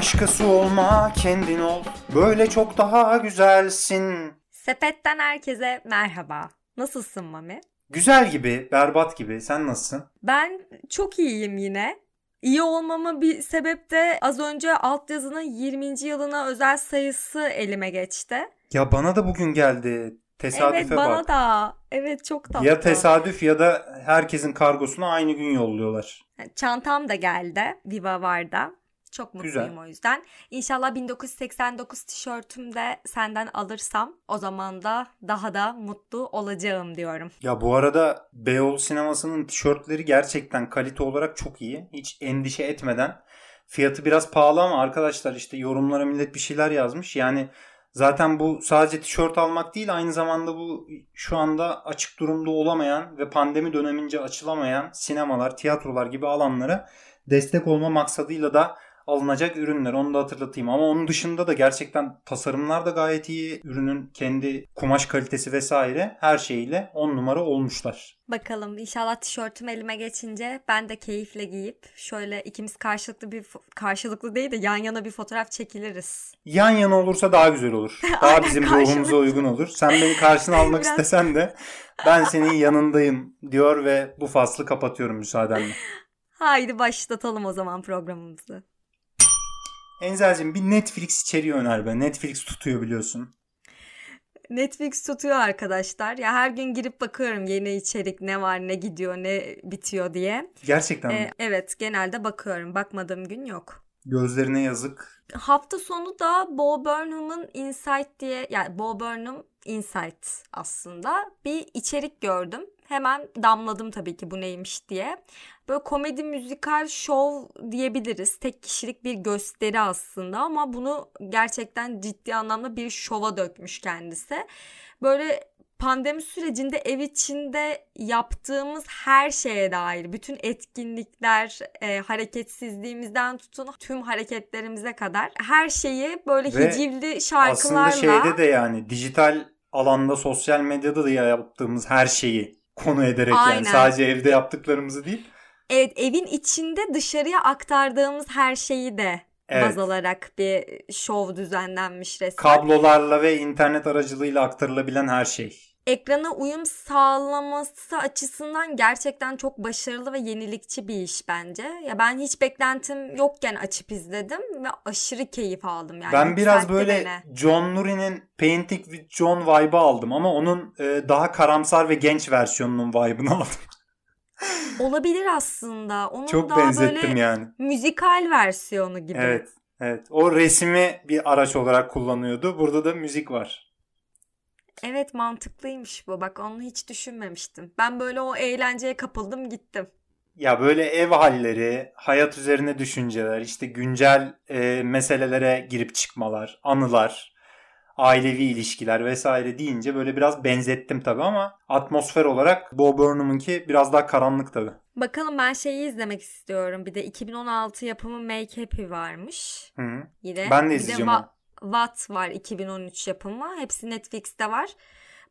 Başkası olma kendin ol. Böyle çok daha güzelsin. Sepetten herkese merhaba. Nasılsın Mami? Güzel gibi, berbat gibi. Sen nasılsın? Ben çok iyiyim yine. İyi olmama bir sebep de az önce altyazının 20. yılına özel sayısı elime geçti. Ya bana da bugün geldi. Tesadüfe evet bana bak. da. Evet çok tatlı. Ya tesadüf ya da herkesin kargosunu aynı gün yolluyorlar. Çantam da geldi. Viva Var'da. Çok mutluyum Güzel. o yüzden. İnşallah 1989 tişörtüm de senden alırsam o zaman da daha da mutlu olacağım diyorum. Ya bu arada Beyoğlu sinemasının tişörtleri gerçekten kalite olarak çok iyi. Hiç endişe etmeden. Fiyatı biraz pahalı ama arkadaşlar işte yorumlara millet bir şeyler yazmış. Yani zaten bu sadece tişört almak değil aynı zamanda bu şu anda açık durumda olamayan ve pandemi dönemince açılamayan sinemalar, tiyatrolar gibi alanlara destek olma maksadıyla da alınacak ürünler. Onu da hatırlatayım. Ama onun dışında da gerçekten tasarımlar da gayet iyi. Ürünün kendi kumaş kalitesi vesaire her şeyiyle 10 numara olmuşlar. Bakalım inşallah tişörtüm elime geçince ben de keyifle giyip şöyle ikimiz karşılıklı bir karşılıklı değil de yan yana bir fotoğraf çekiliriz. Yan yana olursa daha güzel olur. Daha Aynen, bizim karşılıklı. ruhumuza uygun olur. Sen beni karşına almak Biraz- istesen de ben senin yanındayım diyor ve bu faslı kapatıyorum müsaadenle. Haydi başlatalım o zaman programımızı. Enzel'cim bir Netflix içeriği öner be. Netflix tutuyor biliyorsun. Netflix tutuyor arkadaşlar. Ya her gün girip bakıyorum yeni içerik ne var, ne gidiyor, ne bitiyor diye. Gerçekten mi? Ee, evet, genelde bakıyorum. Bakmadığım gün yok. Gözlerine yazık. Hafta sonu da Bo Burnham'ın Insight diye yani Bo Burnham Insight aslında bir içerik gördüm. Hemen damladım tabii ki bu neymiş diye. Böyle komedi müzikal şov diyebiliriz. Tek kişilik bir gösteri aslında ama bunu gerçekten ciddi anlamda bir şova dökmüş kendisi. Böyle pandemi sürecinde ev içinde yaptığımız her şeye dair bütün etkinlikler, e, hareketsizliğimizden tutun tüm hareketlerimize kadar her şeyi böyle Ve hicivli şarkılarla Aslında şeyde de yani dijital alanda sosyal medyada da yaptığımız her şeyi konu ederek Aynen. yani sadece evde yaptıklarımızı değil. evet evin içinde dışarıya aktardığımız her şeyi de Evet. baz alarak bir şov düzenlenmiş resmen. Kablolarla ve internet aracılığıyla aktarılabilen her şey. Ekrana uyum sağlaması açısından gerçekten çok başarılı ve yenilikçi bir iş bence. Ya ben hiç beklentim yokken açıp izledim ve aşırı keyif aldım yani. ben biraz böyle beni. John Nuri'nin Painting with John vibe'ı aldım ama onun e, daha karamsar ve genç versiyonunun vibe'ını aldım. olabilir aslında. Onun Çok daha benzettim böyle yani. müzikal versiyonu gibi. Evet. Evet. O resmi bir araç olarak kullanıyordu. Burada da müzik var. Evet mantıklıymış bu. Bak onu hiç düşünmemiştim. Ben böyle o eğlenceye kapıldım gittim. Ya böyle ev halleri, hayat üzerine düşünceler, işte güncel e, meselelere girip çıkmalar, anılar, ailevi ilişkiler vesaire deyince böyle biraz benzettim tabii ama atmosfer olarak Bo Burnham'ınki biraz daha karanlık tabii. Bakalım ben şeyi izlemek istiyorum. Bir de 2016 yapımı Make Happy varmış. Hı -hı. Yine. Ben de Bir izleyeceğim Wa- onu. Watt var 2013 yapımı. Hepsi Netflix'te var.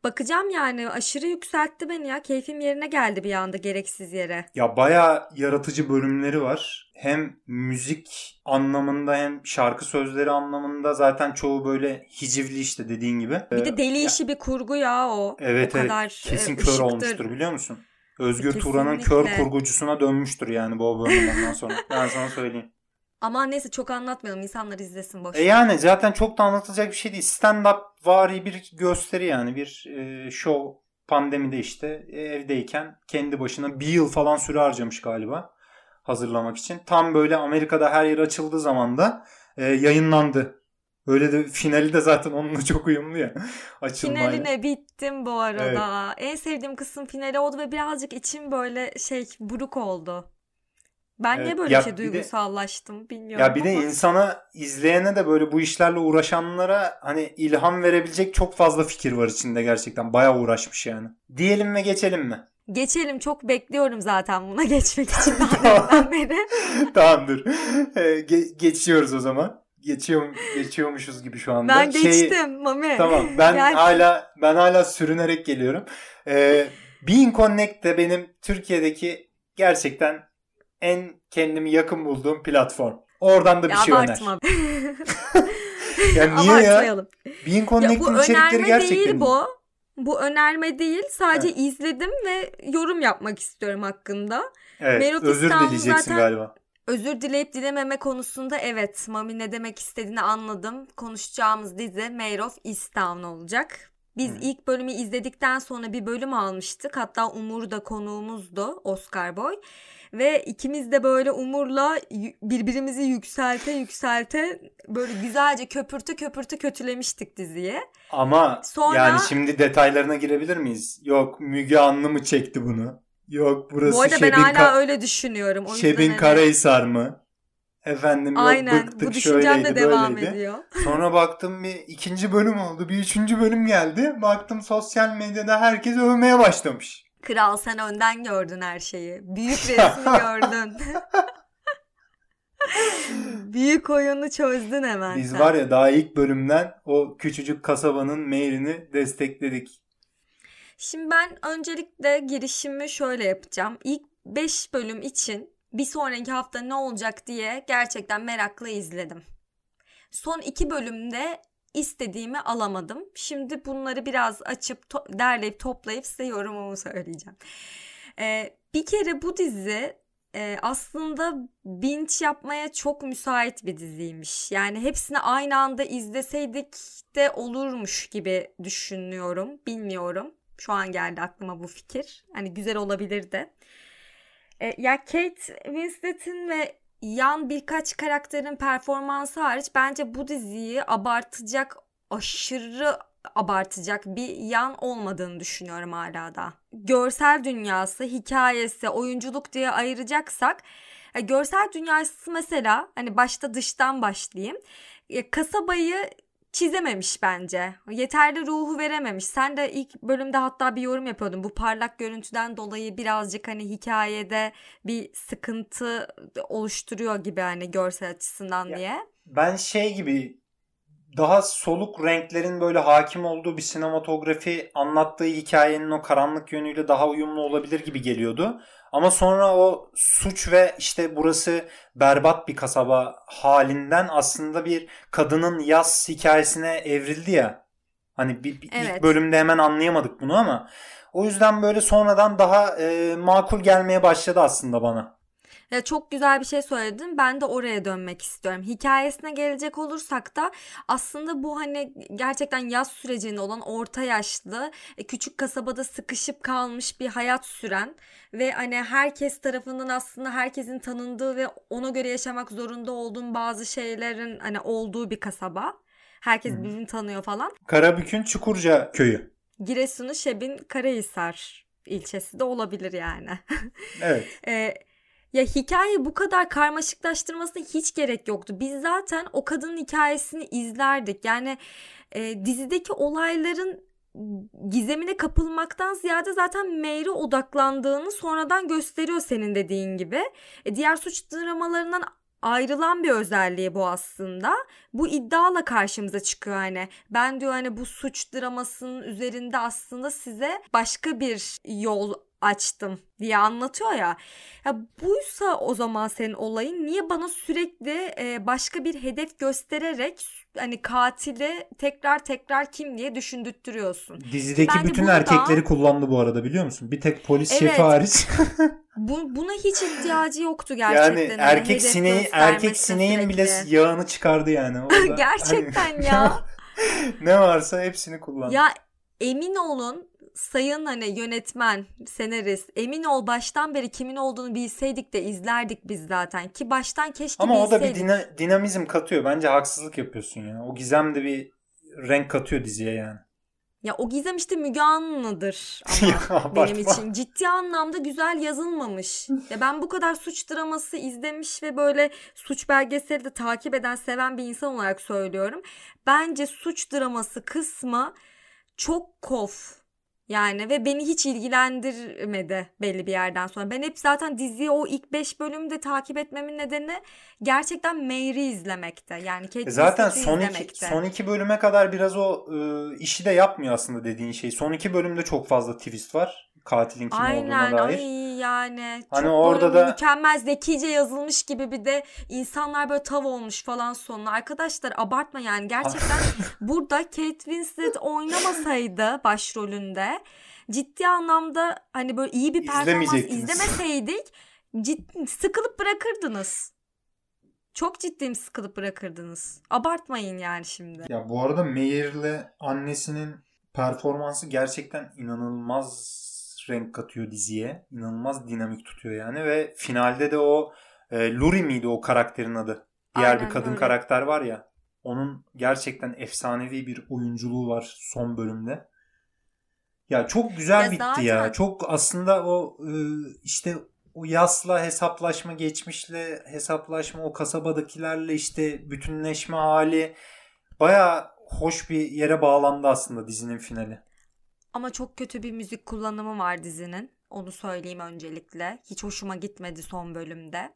Bakacağım yani aşırı yükseltti beni ya. Keyfim yerine geldi bir anda gereksiz yere. Ya bayağı yaratıcı bölümleri var. Hem müzik anlamında hem şarkı sözleri anlamında zaten çoğu böyle hicivli işte dediğin gibi. Bir Ee, de deli ya- işi bir kurgu ya o. Evet o evet kadar kesin e, kör ışıktır. olmuştur biliyor musun? Özgür Turan'ın kör kurgucusuna dönmüştür yani Bob Burnham'dan sonra. Ben sana söyleyeyim. Ama neyse çok anlatmayalım. İnsanlar izlesin boş. E yani zaten çok da anlatılacak bir şey değil. Stand-up vari bir gösteri yani bir e, show pandemide işte e, evdeyken kendi başına bir yıl falan süre harcamış galiba hazırlamak için. Tam böyle Amerika'da her yer açıldığı zaman da e, yayınlandı. Öyle de finali de zaten onunla çok uyumlu ya. Açılmayla. Finaline bittim bu arada. En sevdiğim kısım finali oldu ve birazcık içim böyle şey buruk oldu. Ben Evet, niye böyle ya şey bir de- duygusallaştım bilmiyorum Ya bir de ama. insana izleyene de böyle bu işlerle uğraşanlara hani ilham verebilecek çok fazla fikir var içinde gerçekten. Bayağı uğraşmış yani. Diyelim ve geçelim mi? Geçelim çok bekliyorum zaten buna geçmek için daha beri. Tamamdır. Ee, ge- geçiyoruz o zaman. Geçiyor geçiyormuşuz gibi şu anda. Ben Şey- geçtim Mami. Tamam. Ben Yani- hala ben hala sürünerek geliyorum. Ee, Bean Connect de benim Türkiye'deki gerçekten en kendimi yakın bulduğum platform. Oradan da bir Ya şey öner. abartma. Ya niye ya? Ya Connect'in bu içerikleri önerme gerçekten değil bu. Bu önerme değil. Sadece izledim ve yorum yapmak istiyorum hakkında. Evet, Merit özür İstanbul dileyeceksin zaten- galiba. Özür dileyip dilememe konusunda evet Mami ne demek istediğini anladım. Konuşacağımız dizi Mayor of Easttown olacak. Biz Hı. ilk bölümü izledikten sonra bir bölüm almıştık. Hatta Umur da konuğumuzdu Oscar Boy. Ve ikimiz de böyle Umur'la birbirimizi yükselte yükselte böyle güzelce köpürtü köpürtü kötülemiştik diziyi. Ama Sonra- yani şimdi detaylarına girebilir miyiz? Yok Müge Anlı mı çekti bunu? Yok burası Bu arada ben Şebin, hala Ka- öyle düşünüyorum. O Şebin hani- Karahisar mı? Efendim yok Aynen bıktık bu düşüncem de devam böyleydi. ediyor. Sonra baktım bir ikinci bölüm oldu. Bir üçüncü bölüm geldi. Baktım sosyal medyada herkes övmeye başlamış. Kral sen önden gördün her şeyi. Büyük resmi gördün. Büyük oyunu çözdün hemen Biz sen. var ya daha ilk bölümden o küçücük kasabanın meyrini destekledik. Şimdi ben öncelikle girişimi şöyle yapacağım. İlk 5 bölüm için bir sonraki hafta ne olacak diye gerçekten merakla izledim. Son 2 bölümde istediğimi alamadım. Şimdi bunları biraz açıp to- derleyip toplayıp size yorumumu söyleyeceğim. Ee, bir kere bu dizi e, aslında binge yapmaya çok müsait bir diziymiş. Yani hepsini aynı anda izleseydik de olurmuş gibi düşünüyorum. Bilmiyorum. Şu an geldi aklıma bu fikir. Hani güzel olabilirdi. E, ya Kate Winslet'in ve yan birkaç karakterin performansı hariç bence bu diziyi abartacak aşırı abartacak bir yan olmadığını düşünüyorum hala da. Görsel dünyası, hikayesi, oyunculuk diye ayıracaksak e, görsel dünyası mesela hani başta dıştan başlayayım. E, kasabayı çizememiş bence. Yeterli ruhu verememiş. Sen de ilk bölümde hatta bir yorum yapıyordun. Bu parlak görüntüden dolayı birazcık hani hikayede bir sıkıntı oluşturuyor gibi hani görsel açısından Ya, diye. Ben şey gibi daha soluk renklerin böyle hakim olduğu bir sinematografi anlattığı hikayenin o karanlık yönüyle daha uyumlu olabilir gibi geliyordu. Ama sonra o suç ve işte burası berbat bir kasaba halinden aslında bir kadının yaz hikayesine evrildi ya. Hani bir, bir Evet. ilk bölümde hemen anlayamadık bunu ama o yüzden böyle sonradan daha e, makul gelmeye başladı aslında bana. Ya çok güzel bir şey söyledin. Ben de oraya dönmek istiyorum. Hikayesine gelecek olursak da aslında bu hani gerçekten yaz sürecinde olan orta yaşlı, e, küçük kasabada sıkışıp kalmış bir hayat süren ve hani herkes tarafından aslında herkesin tanındığı ve ona göre yaşamak zorunda olduğun bazı şeylerin hani olduğu bir kasaba. Herkes Hı. birbirini tanıyor falan. Karabük'ün Çukurca köyü. Giresun'un Şebin Karahisar ilçesi de olabilir yani. Evet. Ee, ya hikayeyi bu kadar karmaşıklaştırmasına hiç gerek yoktu. Biz zaten o kadının hikayesini izlerdik. Yani e, dizideki olayların gizemine kapılmaktan ziyade zaten Mary'e odaklandığını sonradan gösteriyor senin dediğin gibi. E, diğer suç dramalarından ayrılan bir özelliği bu aslında. Bu iddiayla karşımıza çıkıyor hani. Ben diyor hani bu suç dramasının üzerinde aslında size başka bir yol açtım diye anlatıyor ya. Ya buysa o zaman senin olayın niye bana sürekli e, başka bir hedef göstererek hani katili tekrar tekrar kim diye düşündürtüyorsun. Dizideki Bence bütün bunu da- erkekleri kullandı bu arada biliyor musun? Bir tek polis Evet. şefi hariç. Bu, buna hiç ihtiyacı yoktu gerçekten. yani hani erkek sineği erkek sineğin bile yağını çıkardı yani. Orada. Gerçekten Hani- ya. ne varsa hepsini kullandı. Ya emin olun sayın hani yönetmen, senarist emin ol baştan beri kimin olduğunu bilseydik de izlerdik biz zaten. Ki baştan keşke Ama o da bir bilseydik. dina- dinamizm katıyor. Bence haksızlık yapıyorsun ya. O gizem de bir renk katıyor diziye yani. Ya o gizem işte Müge Anlı'dır ama benim için. Ciddi anlamda güzel yazılmamış. ya ben bu kadar suç draması izlemiş ve böyle suç belgeseli de takip eden, seven bir insan olarak söylüyorum. Bence suç draması kısmı çok kof. Yani ve beni hiç ilgilendirmedi belli bir yerden sonra. Ben hep zaten diziyi o ilk 5 bölümde takip etmemin nedeni gerçekten Mary'i izlemekte. Yani Kate E Zaten son iki, izlemekte. son iki bölüme kadar biraz o e, işi de yapmıyor aslında dediğin şey. Son iki bölümde çok fazla twist var. Katilin kim Aynen olduğuna dair. ay yani Hani çok orada da- mükemmel zekice yazılmış gibi bir de insanlar böyle tav olmuş falan sonuna. Arkadaşlar abartma yani gerçekten burada Kate Winslet oynamasaydı başrolünde ciddi anlamda hani böyle iyi bir performans izlemeseydik ciddi, sıkılıp bırakırdınız. Çok ciddiyim sıkılıp bırakırdınız. Abartmayın yani şimdi. Ya bu arada Mayer'le annesinin performansı gerçekten inanılmaz renk katıyor diziye. İnanılmaz dinamik tutuyor yani ve finalde de o e, Luri miydi o karakterin adı? Diğer Aynen, bir kadın Luri. karakter var ya. Onun gerçekten efsanevi bir oyunculuğu var son bölümde. Ya çok güzel Ya bitti zaten- ya. Çok aslında o e, işte o yasla hesaplaşma, geçmişle hesaplaşma, o kasabadakilerle işte bütünleşme hali baya hoş bir yere bağlandı aslında dizinin finali. Ama çok kötü bir müzik kullanımı var dizinin. Onu söyleyeyim öncelikle. Hiç hoşuma gitmedi son bölümde.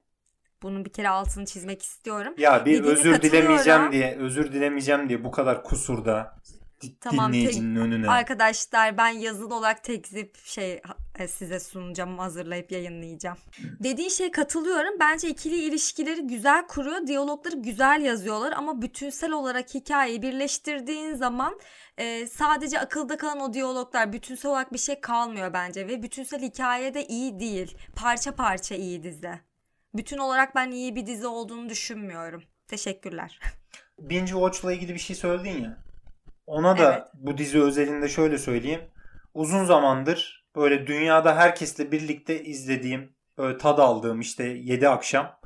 Bunun bir kere altını çizmek istiyorum. Ya bir Dediğine özür dilemeyeceğim diye, özür dilemeyeceğim diye bu kadar kusurda Tamam, dinleyicinin önüne. Arkadaşlar ben yazılı olarak tekzip şey e, size sunacağım, hazırlayıp yayınlayacağım. Dediğin şeye katılıyorum. Bence ikili ilişkileri güzel kuruyor. Diyalogları güzel yazıyorlar ama bütünsel olarak hikayeyi birleştirdiğin zaman e, sadece akılda kalan o diyaloglar bütünsel olarak bir şey kalmıyor bence ve bütünsel hikaye de iyi değil. Parça parça iyi dizi. Bütün olarak ben iyi bir dizi olduğunu düşünmüyorum. Teşekkürler. Binge Watch'la ilgili bir şey söyledin ya. Ona da Evet. bu dizi özelinde şöyle söyleyeyim. Uzun zamandır böyle dünyada herkesle birlikte izlediğim, böyle tad aldığım işte 7 akşam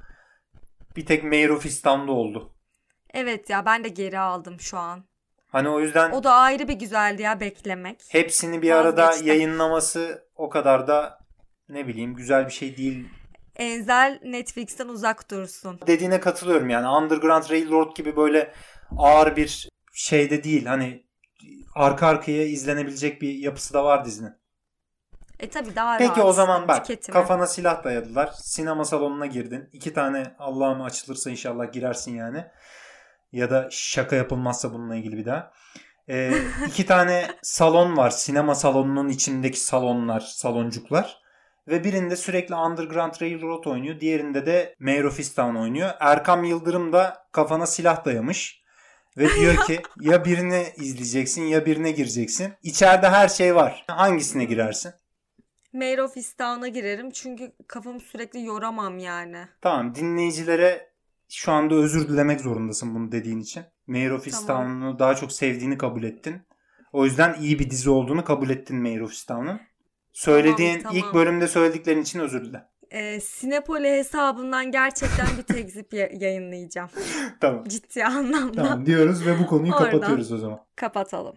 bir tek Mayor of İstanbul'da oldu. Evet ya ben de geri aldım şu an. Hani o yüzden O da ayrı bir güzeldi ya beklemek. hepsini bir arada Vazgeçtim. yayınlaması o kadar da ne bileyim güzel bir şey değil. Enzel Netflix'ten uzak dursun. Dediğine katılıyorum yani Underground Railroad gibi böyle ağır bir şeyde değil. Hani arka arkaya izlenebilecek bir yapısı da var dizinin. E tabi daha Peki rahat o zaman bak tüketime. kafana silah dayadılar. Sinema salonuna girdin. İki tane Allah'ım açılırsa inşallah girersin yani. Ya da şaka yapılmazsa bununla ilgili bir daha. Ee, iki tane salon var. Sinema salonunun içindeki salonlar, saloncuklar. Ve birinde sürekli Underground Railroad oynuyor. Diğerinde de Mayor of Easttown oynuyor. Erkam Yıldırım da kafana silah dayamış. Ve diyor ki ya birini izleyeceksin ya birine gireceksin. İçeride her şey var. Hangisine girersin? Mayor of Easttown'a girerim çünkü kafamı sürekli yoramam yani. Tamam dinleyicilere şu anda özür dilemek zorundasın bunu dediğin için. Mayor of Tamam. Easttown'u daha çok sevdiğini kabul ettin. O yüzden iyi bir dizi olduğunu kabul ettin Mayor of Easttown'un. Söylediğin Tamam, ilk tamam. bölümde söylediklerin için özür dile. E, Sinepoli hesabından gerçekten bir tekzip ya- yayınlayacağım. tamam. Ciddi anlamda. Tamam diyoruz ve bu konuyu Oradan. kapatıyoruz o zaman. Kapatalım.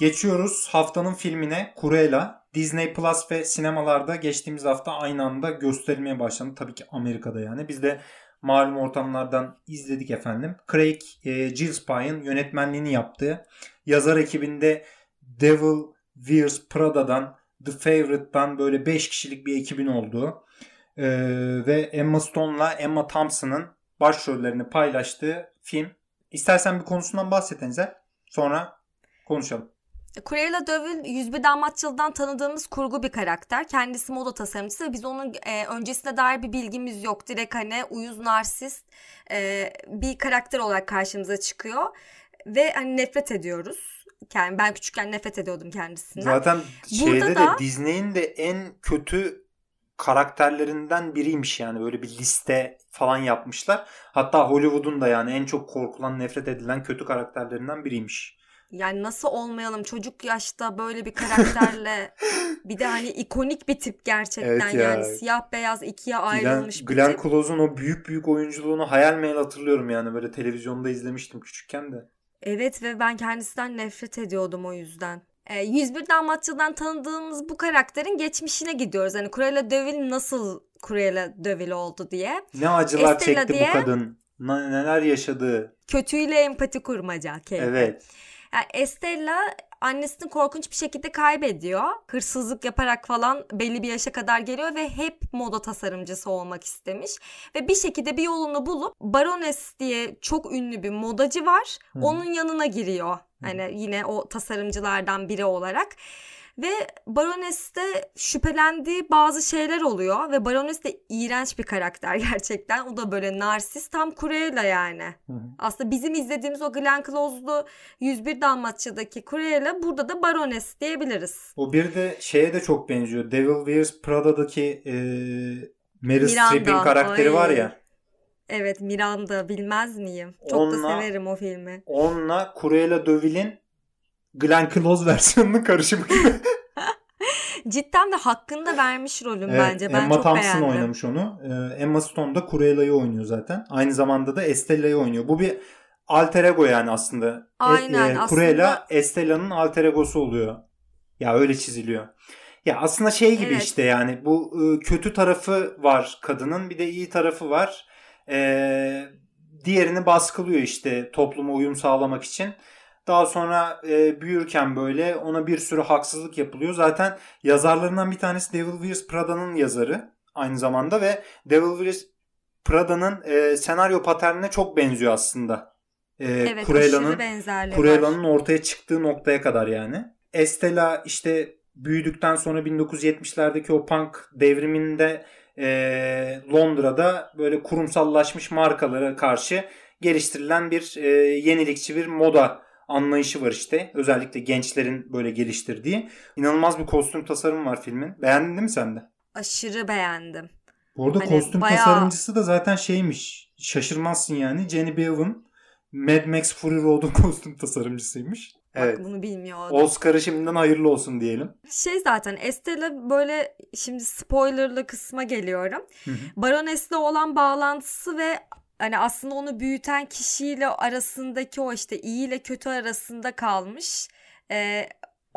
Geçiyoruz haftanın filmine Cruella. Disney Plus ve sinemalarda geçtiğimiz hafta aynı anda gösterilmeye başlandı. Tabii ki Amerika'da yani. Biz de malum ortamlardan izledik efendim. Craig e, Gillespie'ın yönetmenliğini yaptığı yazar ekibinde Devil Wears Prada'dan The Favorite'dan böyle 5 kişilik bir ekibin olduğu e, ve Emma Stone'la Emma Thompson'ın başrollerini paylaştığı film. İstersen bir konusundan bahset Enzel. Sonra konuşalım. Cruella de Vil 101 Dalmatçılı'dan tanıdığımız kurgu bir karakter. Kendisi moda tasarımcısı ve biz onun e, öncesine dair bir bilgimiz yok. Direkt hani uyuz narsist e, bir karakter olarak karşımıza çıkıyor. Ve hani nefret ediyoruz. Yani ben küçükken nefret ediyordum kendisinden. Zaten Burada şeyde da- de Disney'in de en kötü karakterlerinden biriymiş yani böyle bir liste falan yapmışlar. Hatta Hollywood'un da yani en çok korkulan, nefret edilen kötü karakterlerinden biriymiş. Yani nasıl olmayalım çocuk yaşta böyle bir karakterle bir de hani ikonik bir tip gerçekten Evet ya. yani siyah beyaz ikiye Glenn, ayrılmış bir Glenn tip. Close'un o büyük büyük oyunculuğunu hayal meyal hatırlıyorum yani böyle televizyonda izlemiştim küçükken de. Evet ve ben kendisinden nefret ediyordum o yüzden. E, 101 Dalmatçı'dan tanıdığımız bu karakterin geçmişine gidiyoruz. Hani Cruella de Vil nasıl Cruella de Vil oldu diye. Ne acılar Estella çekti diye- bu kadın. Ne- neler yaşadı. Kötüyle empati kurmaca keyfi. Evet. Yani Estella annesini korkunç bir şekilde kaybediyor. Hırsızlık yaparak falan belli bir yaşa kadar geliyor ve hep moda tasarımcısı olmak istemiş. Ve bir şekilde bir yolunu bulup Baroness diye çok ünlü bir modacı var. Hı. Onun yanına giriyor. Hani yine o tasarımcılardan biri olarak. Ve Baroness'te şüphelendiği bazı şeyler oluyor ve Baroness de iğrenç bir karakter gerçekten. O da böyle narsist tam Cruella yani. Hı hı. Aslında bizim izlediğimiz o Glenn Close'lu 101 Dalmaçya'daki Cruella burada da Baroness diyebiliriz. O bir de şeye de çok benziyor. Devil Wears Prada'daki e, Meryl Streep'in karakteri ay. var ya. Evet Miranda bilmez miyim? Çok Onunla- da severim o filmi. Onunla Cruella de Vil'in Glenn Close versiyonunun karışımı gibi. Cidden de hakkını da vermiş rolüm Evet, bence. Ben Emma çok Thompson beğendim. oynamış onu. Ee, Emma Stone da Cruella'yı oynuyor zaten. Aynı zamanda da Estella'yı oynuyor. Bu bir alter ego yani aslında. E, Aynen, aslında- Cruella Estella'nın alter egosu oluyor. Ya öyle çiziliyor. Ya aslında şey gibi Evet. işte yani bu e, kötü tarafı var kadının bir de iyi tarafı var. Ee, diğerini baskılıyor işte topluma uyum sağlamak için. Daha sonra e, büyürken böyle ona bir sürü haksızlık yapılıyor. Zaten yazarlarından bir tanesi Devil Wears Prada'nın yazarı aynı zamanda ve Devil Wears Prada'nın e, senaryo paternine çok benziyor aslında. E, Evet var. Cruella'nın ortaya çıktığı noktaya kadar yani. Estella işte büyüdükten sonra 1970'lerdeki o punk devriminde e, Londra'da böyle kurumsallaşmış markalara karşı geliştirilen bir e, yenilikçi bir moda anlayışı var işte. Özellikle gençlerin böyle geliştirdiği. İnanılmaz bir kostüm tasarımı var filmin. Beğendin mi sen de? Aşırı beğendim. Bu arada Hani kostüm bayağı- tasarımcısı da zaten şeymiş. Şaşırmazsın yani. Jenny Bevan Mad Max Fury Road'un kostüm tasarımcısıymış. Evet. Bak bunu bilmiyordum. Oscar'ı şimdiden hayırlı olsun diyelim. Şey zaten Estella böyle şimdi spoilerlı kısma geliyorum. Baroness'le olan bağlantısı ve hani aslında onu büyüten kişiyle arasındaki o işte iyi ile kötü arasında kalmış. Ee,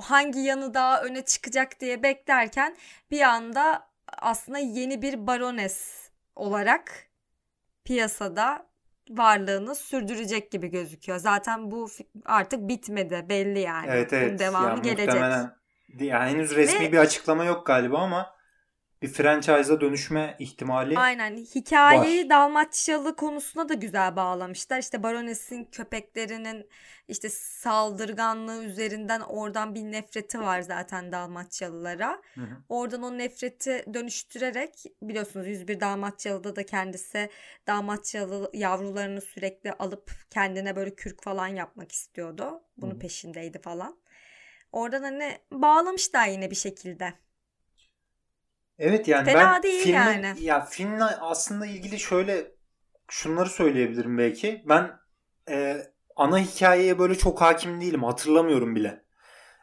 hangi yanı daha öne çıkacak diye beklerken bir anda aslında yeni bir baroness olarak piyasada varlığını sürdürecek gibi gözüküyor. Zaten bu artık bitmedi belli yani. Evet Bunun evet. devamı Ya gelecek. muhtemelen yani henüz resmi Ve- bir açıklama yok galiba ama bir franchise'a dönüşme ihtimali Aynen. Hikayeyi Dalmaçyalı konusuna da güzel bağlamışlar. İşte Baroness'in köpeklerinin işte saldırganlığı üzerinden oradan bir nefreti var zaten Dalmaçyalılara. Hı hı. Oradan o nefreti dönüştürerek biliyorsunuz 101 Dalmaçyalı'da da kendisi Dalmaçyalı yavrularını sürekli alıp kendine böyle kürk falan yapmak istiyordu. Bunun Hı. peşindeydi falan. Oradan hani bağlamışlar yine bir şekilde. Evet yani Fena ben değil filmin, yani. ya filmle aslında ilgili şöyle şunları söyleyebilirim belki. Ben e, ana hikayeye böyle çok hakim değilim. Hatırlamıyorum bile.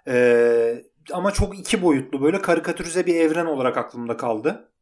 E, ama çok iki boyutlu böyle karikatürize bir evren olarak aklımda kaldı.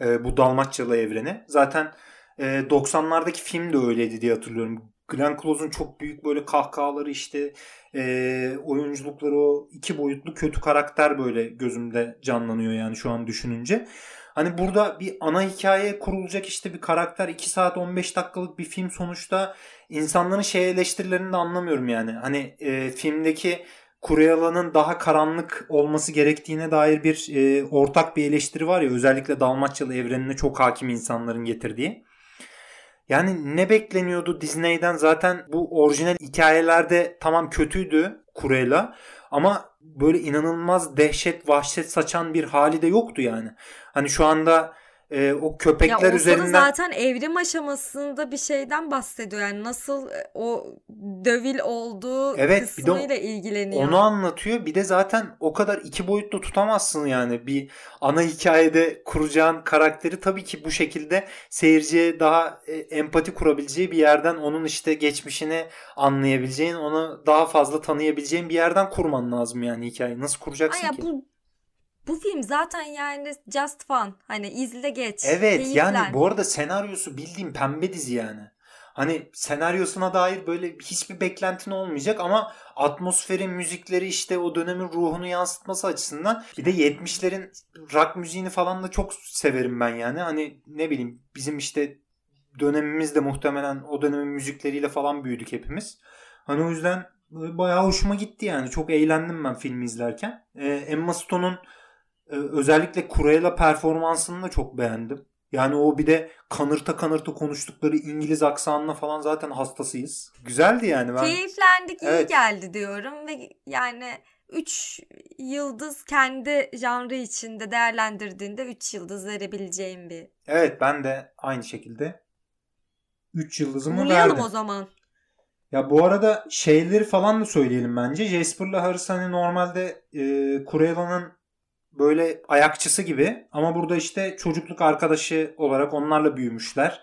E, bu Dalmaçyalı evreni. Zaten e, 90'lardaki film de öyleydi diye hatırlıyorum. Glenn Close'un çok büyük böyle kahkahaları işte e, oyunculukları o iki boyutlu kötü karakter böyle gözümde canlanıyor yani şu an düşününce. Hani burada bir ana hikaye kurulacak işte bir karakter 2 saat 15 dakikalık bir film sonuçta insanların şey eleştirilerini de anlamıyorum yani. Hani e, filmdeki Cruella'nın daha karanlık olması gerektiğine dair bir e, ortak bir eleştiri var ya özellikle Dalmaçyalı evrenine çok hakim insanların getirdiği. Yani ne bekleniyordu Disney'den zaten bu orijinal hikayelerde tamam kötüydü Cruella ama böyle inanılmaz dehşet vahşet saçan bir hali de yoktu yani. Hani şu anda e, o Ya köpekler da üzerinden zaten evrim aşamasında bir şeyden bahsediyor. Yani nasıl e, o dövil olduğu Evet, bir de o- kısmıyla ilgileniyor. Onu anlatıyor. Bir de zaten o kadar iki boyutlu tutamazsın yani. Bir ana hikayede kuracağın karakteri tabii ki bu şekilde seyirciye daha e, empati kurabileceği bir yerden onun işte geçmişini anlayabileceğin, onu daha fazla tanıyabileceğin bir yerden kurman lazım yani hikayeyi. Nasıl kuracaksın ya ki? bu bu film zaten yani just fun. Hani izle geç. Evet yani keyiflen. bu arada senaryosu bildiğim pembe dizi yani. Hani senaryosuna dair böyle hiçbir beklentin olmayacak ama atmosferi, müzikleri işte o dönemin ruhunu yansıtması açısından bir de 70'lerin rock müziğini falan da çok severim ben yani. Hani ne bileyim bizim işte dönemimizde muhtemelen o dönemin müzikleriyle falan büyüdük hepimiz. Hani o yüzden bayağı hoşuma gitti yani. Çok eğlendim ben filmi izlerken. Ee, Emma Stone'un özellikle Cruella performansını da çok beğendim. Yani o bir de kanırta kanırta konuştukları İngiliz aksanına falan zaten hastasıyız. Güzeldi yani. Ben... Keyiflendik, iyi Evet. geldi diyorum ve yani 3 yıldız kendi janrı içinde değerlendirdiğinde 3 yıldız verebileceğim bir. Evet ben de aynı şekilde 3 yıldızımı Bulayalım verdim. o zaman. Ya bu arada şeyleri falan da söyleyelim bence. Jasper'la Harris hani normalde e, Cruella'nın böyle ayakçısı gibi ama burada işte çocukluk arkadaşı olarak onlarla büyümüşler.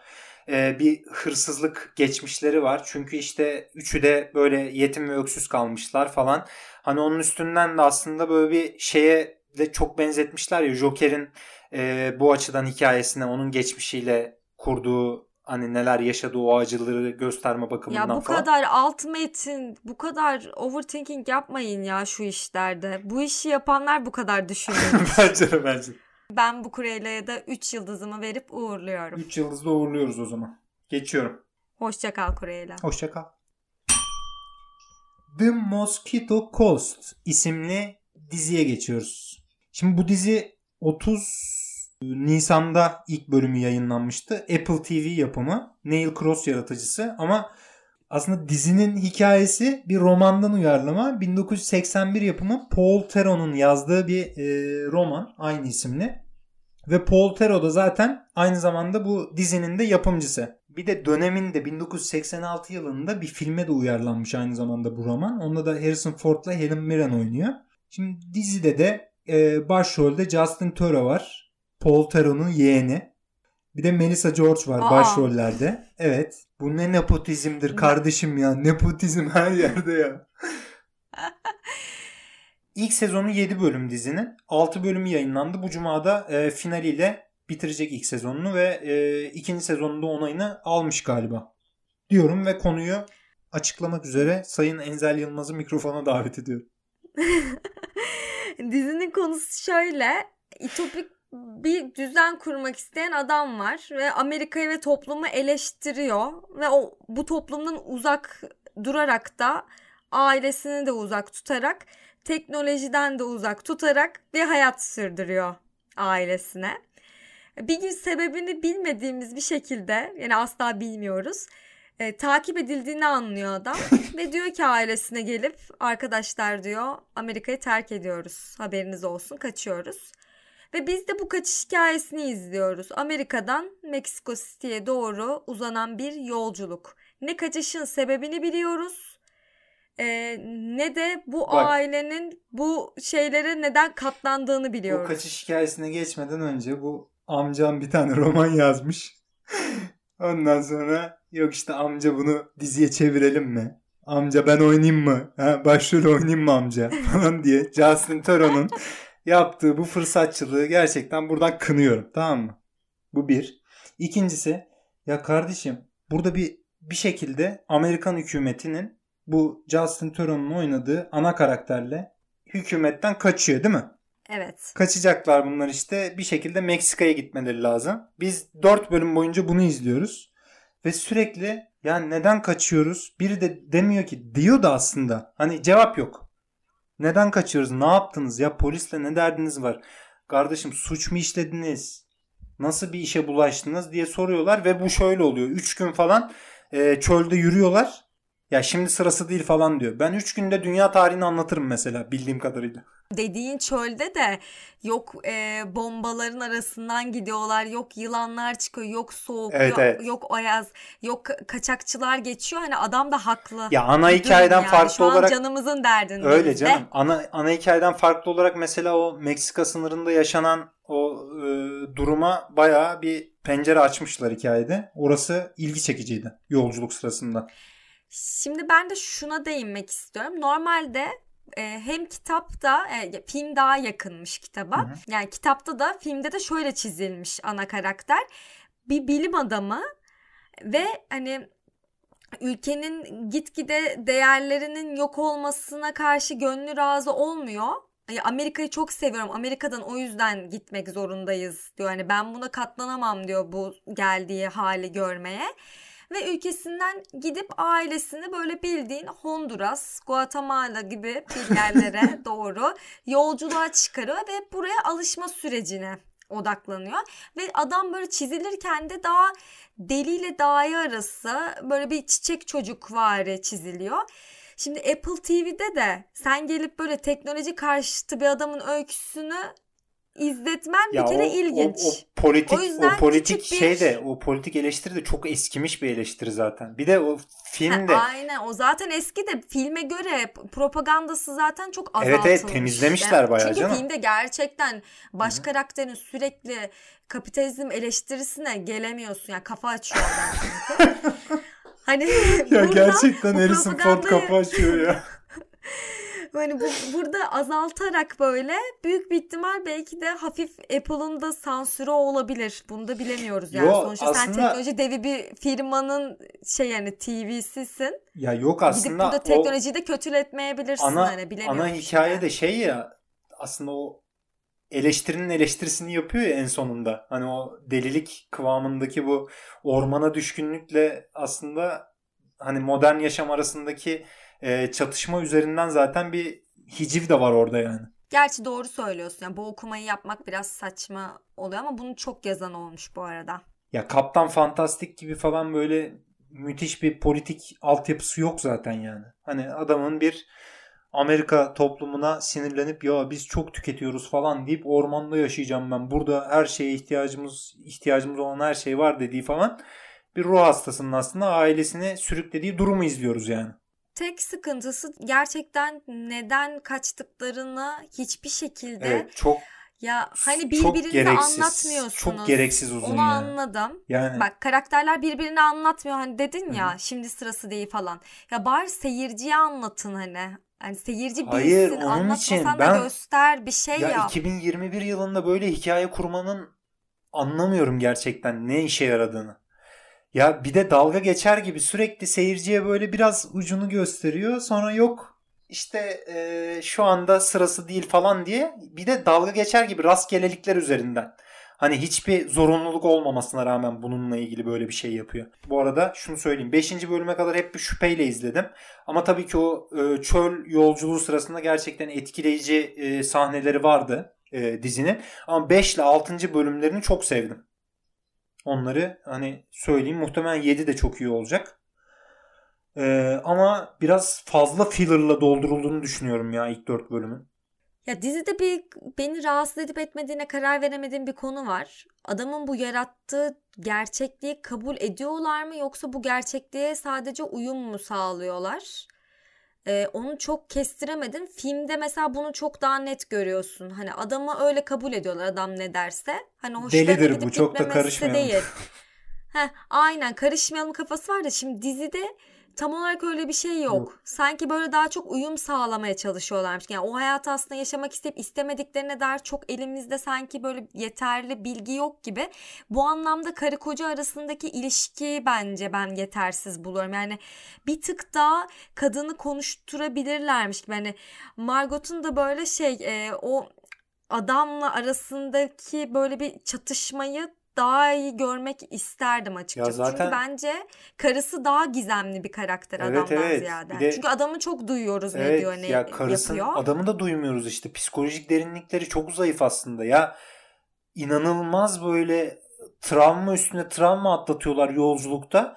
E, bir hırsızlık geçmişleri var. Çünkü işte üçü de böyle yetim ve öksüz kalmışlar falan. Hani onun üstünden de aslında böyle bir şeye de çok benzetmişler ya Joker'in e, bu açıdan hikayesine onun geçmişiyle kurduğu hani neler yaşadığı o acıları gösterme bakımından Ya bu falan. kadar alt metin, bu kadar overthinking yapmayın ya şu işlerde. Bu işi yapanlar bu kadar düşünüyor. bence de bence. ben bu Kureyla'ya da 3 yıldızımı verip uğurluyorum. 3 yıldızda uğurluyoruz o zaman. Geçiyorum. Hoşça kal Kureyla. Hoşça kal. The Mosquito Coast isimli diziye geçiyoruz. Şimdi bu dizi 30 Nisan'da ilk bölümü yayınlanmıştı. Apple TV yapımı. Neil Cross yaratıcısı ama aslında dizinin hikayesi bir romandan uyarlama. 1981 yapımı Paul Theron'un yazdığı bir e, roman aynı isimli. Ve Paul Theroux da zaten aynı zamanda bu dizinin de yapımcısı. Bir de döneminde 1986 yılında bir filme de uyarlanmış aynı zamanda bu roman. Onda da Harrison Ford'la Helen Mirren oynuyor. Şimdi dizide de e, başrolde Justin Theroux var. Paul Theroux'un yeğeni. Bir de Melissa George var Aa. başrollerde. Evet. Bu ne nepotizmdir kardeşim ya. Nepotizm her yerde ya. İlk sezonu 7 bölüm dizinin. 6 bölümü yayınlandı. Bu cumada e, finaliyle bitirecek ilk sezonunu ve e, ikinci sezonunda onayını almış galiba. Diyorum ve konuyu açıklamak üzere Sayın Enzel Yılmaz'ı mikrofona davet ediyorum. Dizinin konusu şöyle. İtopik bir düzen kurmak isteyen adam var ve Amerika'yı ve toplumu eleştiriyor ve o bu toplumdan uzak durarak da ailesini de uzak tutarak teknolojiden de uzak tutarak bir hayat sürdürüyor ailesine. Bir gün sebebini bilmediğimiz bir şekilde yani asla bilmiyoruz. e, takip edildiğini anlıyor adam ve diyor ki ailesine gelip arkadaşlar diyor Amerika'yı terk ediyoruz haberiniz olsun kaçıyoruz. Ve biz de bu kaçış hikayesini izliyoruz. Amerika'dan Meksiko City'ye doğru uzanan bir yolculuk. Ne kaçışın sebebini biliyoruz e, ne de bu Bak. ailenin bu şeylere neden katlandığını Bu biliyoruz. kaçış hikayesine geçmeden önce bu amcam bir tane roman yazmış. Ondan sonra yok işte amca bunu diziye çevirelim mi? Amca ben oynayayım mı? Ha, başrol oynayayım mı amca? Falan diye Justin Theroux'un yaptığı bu fırsatçılığı gerçekten buradan kınıyorum. Tamam mı? Bu bir. İkincisi ya kardeşim burada bir bir şekilde Amerikan hükümetinin bu Justin Theroux'un oynadığı ana karakterle hükümetten kaçıyor değil mi? Evet. Kaçacaklar bunlar işte. Bir şekilde Meksika'ya gitmeleri lazım. Biz 4 bölüm boyunca bunu izliyoruz. Ve sürekli yani neden kaçıyoruz? Biri de demiyor ki diyor da aslında. Hani cevap yok. Neden kaçıyoruz? Ne yaptınız ya? Polisle ne derdiniz var? Kardeşim suç mu işlediniz? Nasıl bir işe bulaştınız diye soruyorlar ve bu şöyle oluyor. 3 gün falan e, çölde yürüyorlar. Ya şimdi sırası değil falan diyor. Ben 3 günde dünya tarihini anlatırım mesela bildiğim kadarıyla. Dediğin çölde de yok e, bombaların arasından gidiyorlar, yok yılanlar çıkıyor, yok soğuk, Evet, yok, evet. yok ayaz, yok kaçakçılar geçiyor. Hani adam da haklı. Ya ana hikayeden yani. farklı Şu an olarak canımızın derdindeyiz Öyle de. canım. Ana ana hikayeden farklı olarak mesela o Meksika sınırında yaşanan o e, duruma bayağı bir pencere açmışlar hikayede. Orası ilgi çekiciydi yolculuk sırasında. Şimdi ben de şuna değinmek istiyorum. Normalde e, hem kitapta e, film daha yakınmış kitaba. Hı hı. Yani kitapta da filmde de şöyle çizilmiş ana karakter. Bir bilim adamı ve hani ülkenin gitgide değerlerinin yok olmasına karşı gönlü razı olmuyor. Ay, Amerika'yı çok seviyorum. Amerika'dan o yüzden gitmek zorundayız diyor. Hani ben buna katlanamam diyor bu geldiği hali görmeye. Ve ülkesinden gidip ailesini böyle bildiğin Honduras, Guatemala gibi bir yerlere doğru yolculuğa çıkarıyor ve buraya alışma sürecine odaklanıyor. Ve adam böyle çizilirken de daha deliyle dağı arası böyle bir çiçek çocuk vari çiziliyor. Şimdi Apple TV'de de sen gelip böyle teknoloji karşıtı bir adamın öyküsünü izletmen Ya bir kere o, ilginç. O, o politik O yüzden o politik küçük bir- şey de o politik eleştiri de çok eskimiş bir eleştiri zaten. Bir de o film de aynen o zaten eski de filme göre propagandası zaten çok azaltılmış. Evet, evet, temizlemişler bayağı Çünkü canım. filmde gerçekten baş karakterin sürekli kapitalizm eleştirisine gelemiyorsun. Yani kafa açıyor adam çünkü. hani ya gerçekten Harrison Ford kafa açıyor ya. Hani bu, burada azaltarak böyle büyük bir ihtimal belki de hafif Apple'ın da sansürü olabilir. Bunu da bilemiyoruz yani. Yo, Sonuçta sen aslında- teknoloji devi bir firmanın şey yani TV'sisin. Ya yok Gidip aslında burada o teknolojiyi de kötületmeyebilirsin ana hani bilemiyorum. ana hikaye de şey ya aslında o eleştirinin eleştirisini yapıyor ya en sonunda. Hani o delilik kıvamındaki bu ormana düşkünlükle aslında hani modern yaşam arasındaki e, çatışma üzerinden zaten bir hiciv de var orada yani. Gerçi doğru söylüyorsun. Yani bu okumayı yapmak biraz saçma oluyor ama bunu çok yazan olmuş bu arada. Ya Kaptan Fantastik gibi falan böyle müthiş bir politik altyapısı yok zaten yani. Hani adamın bir Amerika toplumuna sinirlenip ya biz çok tüketiyoruz falan deyip ormanda yaşayacağım ben. Burada her şeye ihtiyacımız ihtiyacımız olan her şey var dediği falan bir ruh hastasının aslında ailesini sürüklediği durumu izliyoruz yani. Tek sıkıntısı gerçekten neden kaçtıklarını hiçbir şekilde Evet çok ya hani gereksiz. anlatmıyorsunuz. Çok gereksiz uzun Onu yani. anladım. Yani Bak karakterler birbirini anlatmıyor hani dedin ya Hı. şimdi sırası değil falan. Ya bari seyirciye anlatın hani. Hani seyirci Hayır, bilsin onun anlatmasan için da ben- göster bir şey ya yap. 2021 yılında böyle hikaye kurmanın anlamıyorum gerçekten ne işe yaradığını. Ya bir de dalga geçer gibi sürekli seyirciye böyle biraz ucunu gösteriyor. Sonra yok işte e, şu anda sırası değil falan diye bir de dalga geçer gibi rastgelelikler üzerinden. Hani hiçbir zorunluluk olmamasına rağmen bununla ilgili böyle bir şey yapıyor. Bu arada şunu söyleyeyim. 5. bölüme kadar hep bir şüpheyle izledim. Ama tabii ki o e, çöl yolculuğu sırasında gerçekten etkileyici e, sahneleri vardı e, dizinin. Ama 5 ile 6. bölümlerini çok sevdim. Onları hani söyleyeyim muhtemelen 7 de çok iyi olacak. E, ama biraz fazla filler'la doldurulduğunu düşünüyorum ya ilk 4 bölümün. Ya dizide bir beni rahatsız edip etmediğine karar veremediğim bir konu var. Adamın bu yarattığı gerçekliği kabul ediyorlar mı yoksa bu gerçekliğe sadece uyum mu sağlıyorlar? Ee, onu çok kestiremedim. Filmde mesela bunu çok daha net görüyorsun. Hani adamı öyle kabul ediyorlar adam ne derse. Hani hoşlarına Delidir bu, gidip çok da karışmayalım. Değil. Heh, aynen karışmayalım kafası var da şimdi dizide tam olarak öyle bir şey yok. Yok. Sanki böyle daha çok uyum sağlamaya çalışıyorlarmış. Yani o hayatı aslında yaşamak isteyip istemediklerine dair çok elimizde sanki böyle yeterli bilgi yok gibi. Bu anlamda karı koca arasındaki ilişki bence ben yetersiz buluyorum. Yani bir tık daha kadını konuşturabilirlermiş gibi. Hani Margot'un da böyle şey e, o adamla arasındaki böyle bir çatışmayı daha iyi görmek isterdim açıkçası. zaten- Çünkü bence karısı daha gizemli bir karakter Evet, adamdan evet. ziyade. De- Çünkü adamı çok duyuyoruz ne Evet diyor ne ya karısın yapıyor. adamı da duymuyoruz işte. Psikolojik derinlikleri çok zayıf aslında. Ya inanılmaz böyle travma üstüne travma atlatıyorlar yolculukta.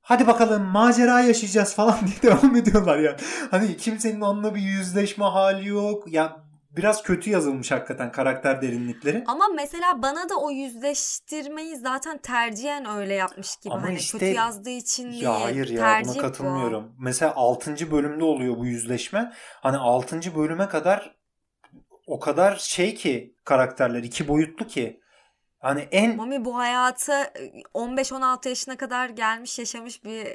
Hadi bakalım macera yaşayacağız falan diye devam ediyorlar ya. Hani kimsenin onunla bir yüzleşme hali yok. Ya biraz kötü yazılmış hakikaten karakter derinlikleri. Ama mesela bana da o yüzleştirmeyi zaten tercihen öyle yapmış gibi. Ama hani işte- kötü yazdığı için değil. Ya hayır ya buna bu. katılmıyorum. Mesela 6. bölümde oluyor bu yüzleşme. Hani 6. bölüme kadar o kadar şey ki karakterler iki boyutlu ki. Hani en Mami bu hayatı 15-16 yaşına kadar gelmiş yaşamış bir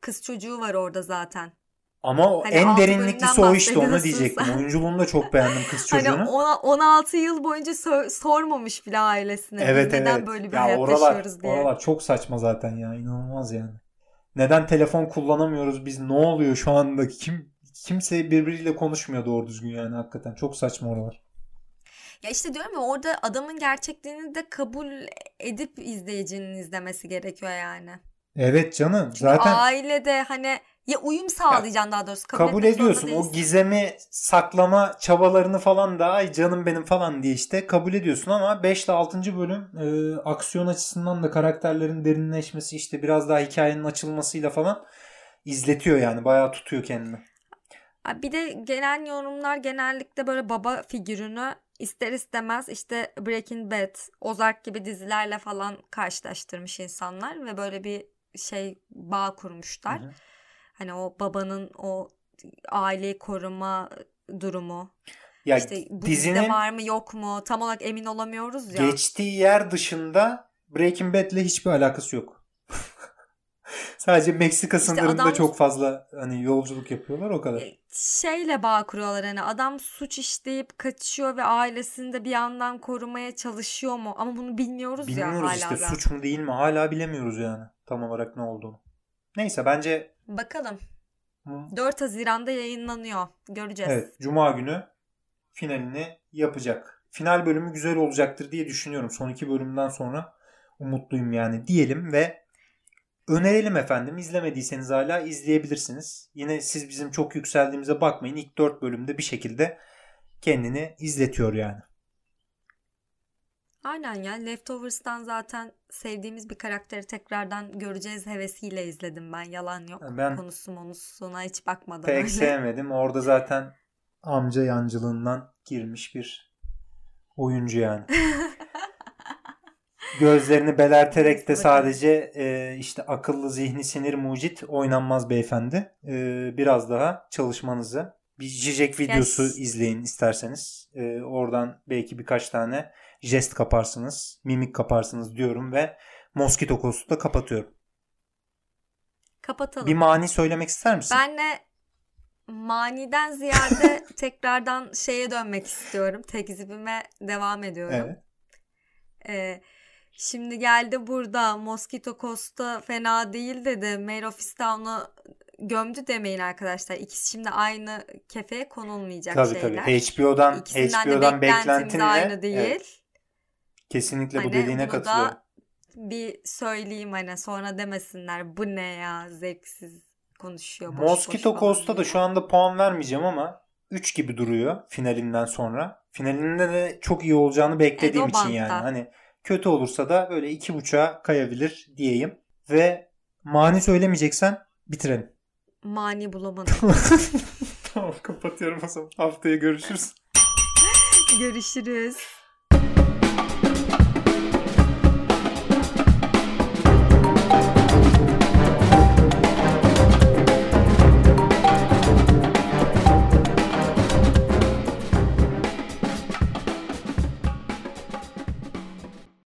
kız çocuğu var orada zaten. Ama Hani en derinliklisi o işte onu diyecektim. Oyunculuğunu da çok beğendim kız Hani çocuğunu. ona, 16 yıl boyunca so- sormamış bile ailesine. evet neden evet. böyle bir ya hayat oralar, yaşıyoruz diye. oralar çok saçma zaten ya inanılmaz yani. Neden telefon kullanamıyoruz biz ne oluyor şu anda kim kimse birbiriyle konuşmuyor doğru düzgün yani hakikaten çok saçma oralar. Ya işte diyorum ya orada adamın gerçekliğini de kabul edip izleyicinin izlemesi gerekiyor yani. Evet canım Çünkü zaten ailede hani ya uyum sağlayacaksın daha doğrusu. Kabul, kabul ediyorsun. O gizemi saklama çabalarını falan da ay canım benim falan diye işte kabul ediyorsun ama 5 ile 6. bölüm e, aksiyon açısından da karakterlerin derinleşmesi işte biraz daha hikayenin açılmasıyla falan izletiyor yani bayağı tutuyor kendini. Bir de genel yorumlar genellikle böyle baba figürünü ister istemez işte Breaking Bad, Ozark gibi dizilerle falan karşılaştırmış insanlar ve böyle bir şey bağ kurmuşlar. Hı hı. Hani o babanın o aileyi koruma durumu. Ya işte bu dizinin var mı yok mu tam olarak emin olamıyoruz ya. Geçtiği yer dışında Breaking Bad'le hiçbir alakası yok. Sadece Meksika işte sınırında adam, çok fazla hani yolculuk yapıyorlar o kadar. E, şeyle bağ kuruyorlar hani adam suç işleyip kaçıyor ve ailesini de bir yandan korumaya çalışıyor mu? Ama bunu bilmiyoruz, bilmiyoruz ya hala. Bilmiyoruz işte suç mu değil mi hala bilemiyoruz yani tam olarak ne olduğunu. Neyse bence. Bakalım. Hı. 4 Haziran'da yayınlanıyor. Göreceğiz. Evet Cuma günü finalini yapacak. Final bölümü güzel olacaktır diye düşünüyorum. Son iki bölümden sonra umutluyum yani diyelim ve önerelim efendim. İzlemediyseniz hala izleyebilirsiniz. Yine siz bizim çok yükseldiğimize bakmayın. İlk dört bölümde bir şekilde kendini izletiyor yani. Aynen ya Leftovers'tan zaten sevdiğimiz bir karakteri tekrardan göreceğiz hevesiyle izledim ben yalan yok. Ben konusu monusuna hiç bakmadım. Pek öyle. sevmedim. Orada zaten amca yancılığından girmiş bir oyuncu yani. Gözlerini belerterek de sadece e, işte akıllı zihni sinir mucit oynanmaz beyefendi. E, biraz daha çalışmanızı bir Zizek videosu yes. izleyin isterseniz. E, oradan belki birkaç tane jest kaparsınız, mimik kaparsınız diyorum ve Moskito Kost'u da kapatıyorum. Kapatalım. Bir mani söylemek ister misin? Ben de maniden ziyade tekrardan şeye dönmek istiyorum. Tekzibime devam ediyorum. Evet. Ee, şimdi geldi burada Mosquito Costa fena değil dedi. Mayor of Easttown'u gömdü demeyin arkadaşlar. İkisi şimdi aynı kefeye konulmayacak tabii, şeyler. Tabii HBO'dan İkisinden HBO'dan de beklentinle aynı değil. Evet. Kesinlikle hani bu dediğine katılıyorum. Bir söyleyeyim hani sonra demesinler bu ne ya zevksiz konuşuyor. Boş Mosquito Costa da şu anda puan vermeyeceğim ama 3 gibi duruyor finalinden sonra. Finalinde de çok iyi olacağını beklediğim için yani. Hani kötü olursa da böyle 2.5'a kayabilir diyeyim. Ve mani söylemeyeceksen bitirelim. Mani bulamadım. tamam kapatıyorum o zaman. Haftaya görüşürüz. görüşürüz.